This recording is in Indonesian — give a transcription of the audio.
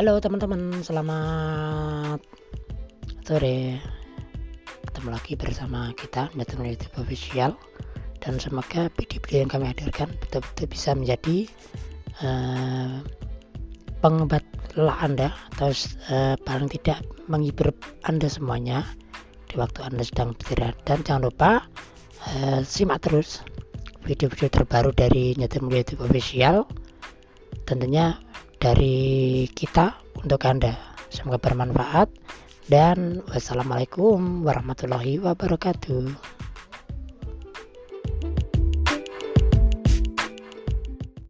Halo teman-teman, selamat sore. Ketemu lagi bersama kita Network YouTube Official. Dan semoga video-video yang kami hadirkan betul-betul bisa menjadi uh, pengobat lelah Anda atau uh, paling tidak menghibur Anda semuanya di waktu Anda sedang beristirahat. Dan jangan lupa uh, simak terus video-video terbaru dari YouTube Official. Tentunya dari kita untuk Anda. Semoga bermanfaat dan wassalamualaikum warahmatullahi wabarakatuh.